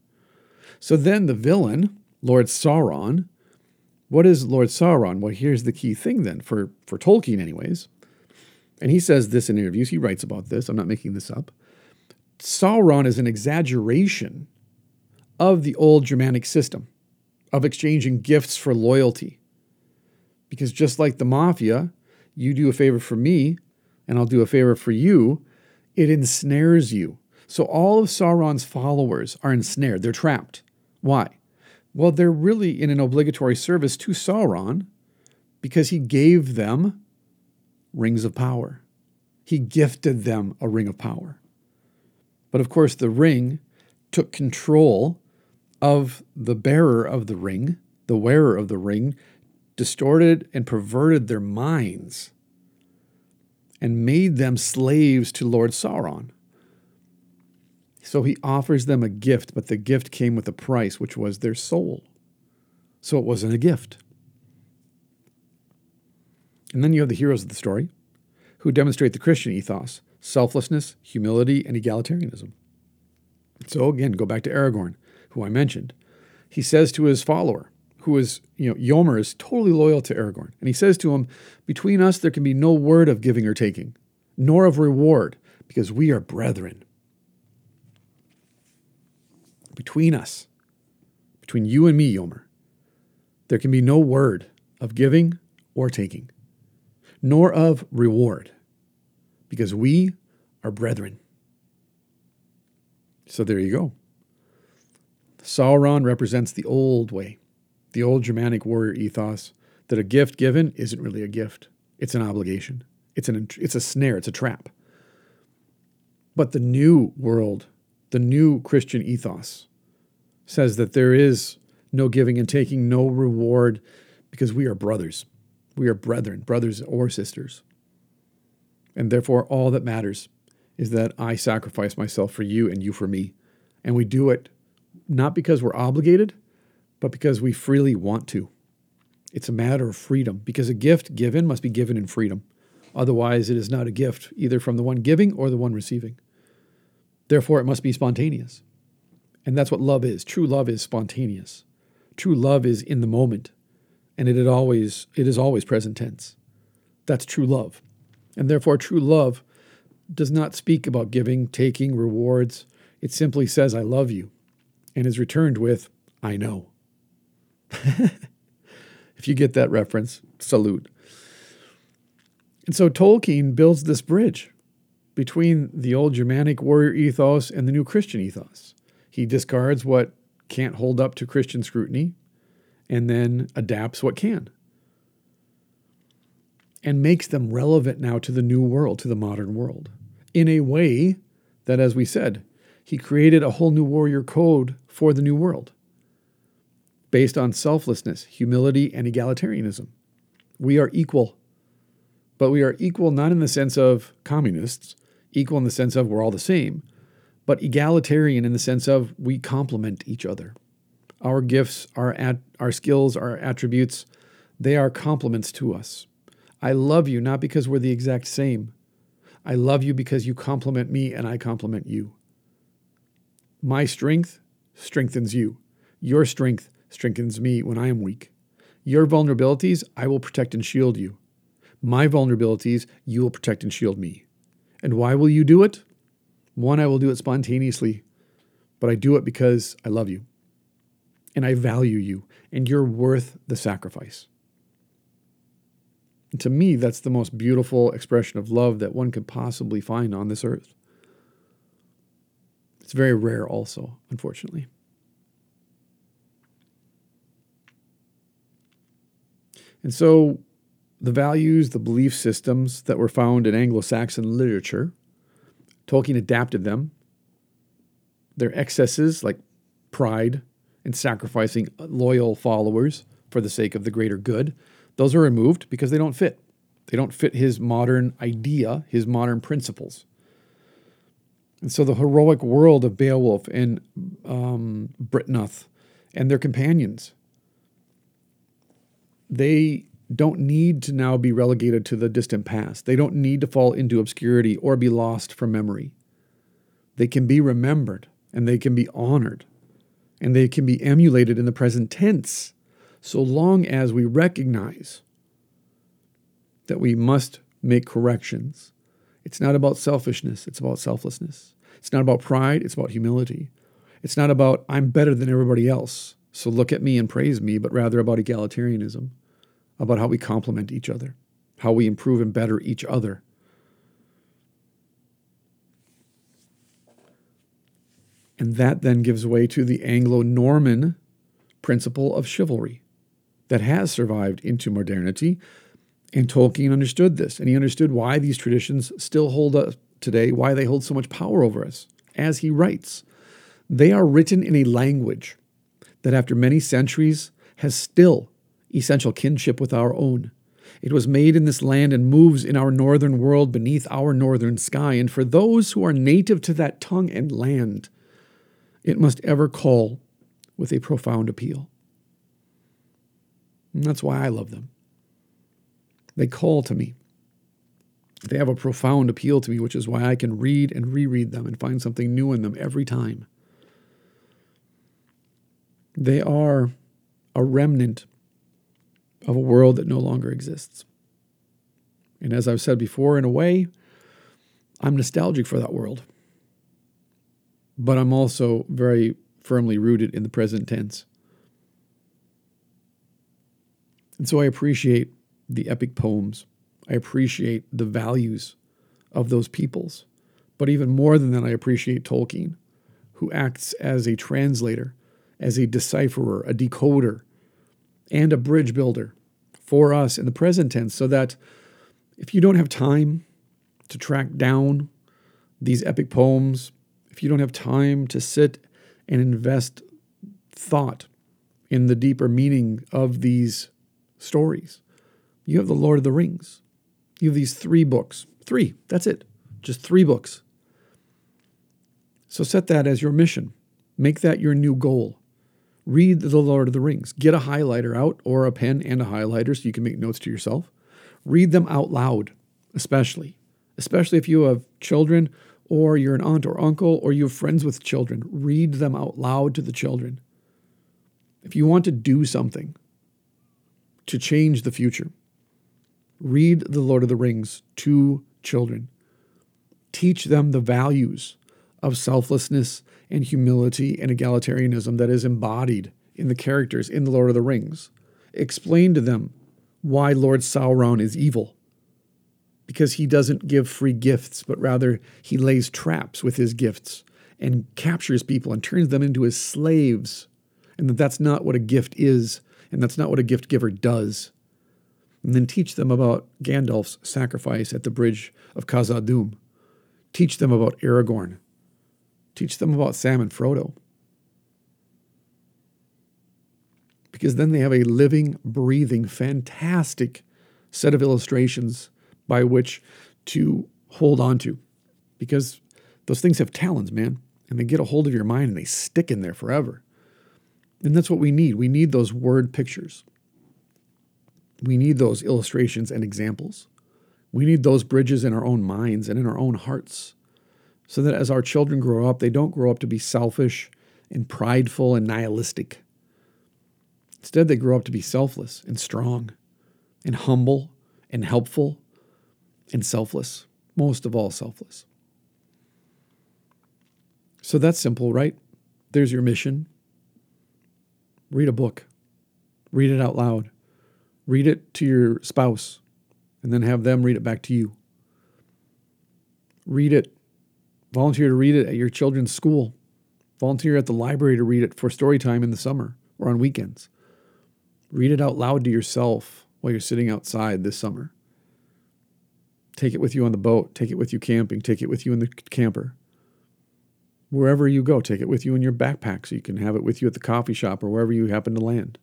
So then the villain, Lord Sauron, what is Lord Sauron? Well, here's the key thing then, for, for Tolkien, anyways. And he says this in interviews, he writes about this, I'm not making this up. Sauron is an exaggeration of the old Germanic system of exchanging gifts for loyalty. Because just like the mafia, you do a favor for me, and I'll do a favor for you, it ensnares you. So all of Sauron's followers are ensnared, they're trapped. Why? Well, they're really in an obligatory service to Sauron because he gave them rings of power. He gifted them a ring of power. But of course, the ring took control of the bearer of the ring, the wearer of the ring, distorted and perverted their minds and made them slaves to Lord Sauron. So he offers them a gift, but the gift came with a price, which was their soul. So it wasn't a gift. And then you have the heroes of the story who demonstrate the Christian ethos selflessness, humility, and egalitarianism. So again, go back to Aragorn, who I mentioned. He says to his follower, who is, you know, Éomer is totally loyal to Aragorn. And he says to him, Between us there can be no word of giving or taking, nor of reward, because we are brethren. Between us, between you and me, Éomer, there can be no word of giving or taking, nor of reward, because we are brethren. So there you go. Sauron represents the old way, the old Germanic warrior ethos that a gift given isn't really a gift. It's an obligation. It's an it's a snare, it's a trap. But the new world, the new Christian ethos says that there is no giving and taking, no reward because we are brothers. We are brethren, brothers or sisters. And therefore all that matters is that I sacrifice myself for you and you for me. And we do it not because we're obligated, but because we freely want to. It's a matter of freedom because a gift given must be given in freedom. Otherwise, it is not a gift, either from the one giving or the one receiving. Therefore, it must be spontaneous. And that's what love is. True love is spontaneous. True love is in the moment, and it, always it is always present tense. That's true love. And therefore, true love does not speak about giving, taking, rewards. It simply says, I love you, and is returned with, I know. if you get that reference, salute. And so Tolkien builds this bridge between the old Germanic warrior ethos and the new Christian ethos. He discards what can't hold up to Christian scrutiny and then adapts what can and makes them relevant now to the new world, to the modern world, in a way that, as we said, he created a whole new warrior code for the new world based on selflessness, humility, and egalitarianism. We are equal, but we are equal not in the sense of communists, equal in the sense of we're all the same, but egalitarian in the sense of we complement each other. Our gifts, our, at, our skills, our attributes, they are complements to us. I love you not because we're the exact same. I love you because you complement me and I complement you. My strength strengthens you. Your strength strengthens me when I am weak. Your vulnerabilities, I will protect and shield you. My vulnerabilities, you will protect and shield me. And why will you do it? One, I will do it spontaneously, but I do it because I love you and I value you, and you're worth the sacrifice. And to me, that's the most beautiful expression of love that one could possibly find on this earth. It's very rare, also, unfortunately. And so, the values, the belief systems that were found in Anglo Saxon literature, Tolkien adapted them. Their excesses, like pride and sacrificing loyal followers for the sake of the greater good, those are removed because they don't fit. They don't fit his modern idea, his modern principles. And so the heroic world of Beowulf and um, Byrhtnoth and their companions, they don't need to now be relegated to the distant past. They don't need to fall into obscurity or be lost from memory. They can be remembered and they can be honored and they can be emulated in the present tense so long as we recognize that we must make corrections. It's not about selfishness, it's about selflessness. It's not about pride, it's about humility. It's not about, I'm better than everybody else, so look at me and praise me, but rather about egalitarianism, about how we complement each other, how we improve and better each other. And that then gives way to the Anglo Norman principle of chivalry that has survived into modernity And Tolkien understood this, and he understood why these traditions still hold up today, why they hold so much power over us. As he writes, they are written in a language that, after many centuries, has still essential kinship with our own. It was made in this land and moves in our northern world beneath our northern sky. And for those who are native to that tongue and land, it must ever call with a profound appeal. And that's why I love them. They call to me. They have a profound appeal to me, which is why I can read and reread them and find something new in them every time. They are a remnant of a world that no longer exists. And as I've said before, in a way, I'm nostalgic for that world. But I'm also very firmly rooted in the present tense. And so I appreciate the epic poems. I appreciate the values of those peoples. But even more than that, I appreciate Tolkien, who acts as a translator, as a decipherer, a decoder, and a bridge builder for us in the present tense, so that if you don't have time to track down these epic poems, if you don't have time to sit and invest thought in the deeper meaning of these stories, you have the Lord of the Rings. You have these three books. Three, that's it. Just three books. So set that as your mission. Make that your new goal. Read The Lord of the Rings. Get a highlighter out or a pen and a highlighter so you can make notes to yourself. Read them out loud, especially. Especially if you have children or you're an aunt or uncle or you have friends with children. Read them out loud to the children. If you want to do something, to change the future. Read The Lord of the Rings to children. Teach them the values of selflessness and humility and egalitarianism that is embodied in the characters in The Lord of the Rings. Explain to them why Lord Sauron is evil. Because he doesn't give free gifts, but rather he lays traps with his gifts and captures people and turns them into his slaves. And that that's not what a gift is, and that's not what a gift giver does. And then teach them about Gandalf's sacrifice at the bridge of Khazad-dûm. Teach them about Aragorn. Teach them about Sam and Frodo. Because then they have a living, breathing, fantastic set of illustrations by which to hold on to. Because those things have talons, man, and they get a hold of your mind and they stick in there forever. And that's what we need. We need those word pictures. We need those illustrations and examples. We need those bridges in our own minds and in our own hearts so that as our children grow up, they don't grow up to be selfish and prideful and nihilistic. Instead, they grow up to be selfless and strong and humble and helpful and selfless. Most of all, selfless. So that's simple, right? There's your mission. Read a book, read it out loud, read it to your spouse, and then have them read it back to you. Read it, volunteer to read it at your children's school, volunteer at the library to read it for story time in the summer or on weekends. Read it out loud to yourself while you're sitting outside this summer. Take it with you on the boat, take it with you camping, take it with you in the camper wherever you go. Take it with you in your backpack so you can have it with you at the coffee shop or wherever you happen to land.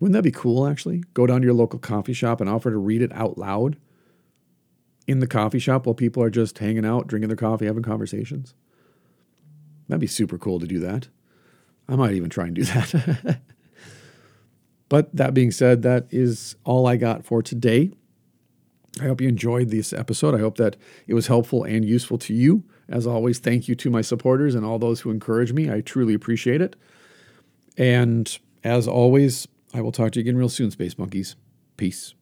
Wouldn't that be cool, actually? Go down to your local coffee shop and offer to read it out loud in the coffee shop while people are just hanging out, drinking their coffee, having conversations. That'd be super cool to do that. I might even try and do that. but that being said, that is all I got for today. I hope you enjoyed this episode. I hope that it was helpful and useful to you. As always, thank you to my supporters and all those who encourage me. I truly appreciate it. And as always, I will talk to you again real soon, Space Monkeys. Peace.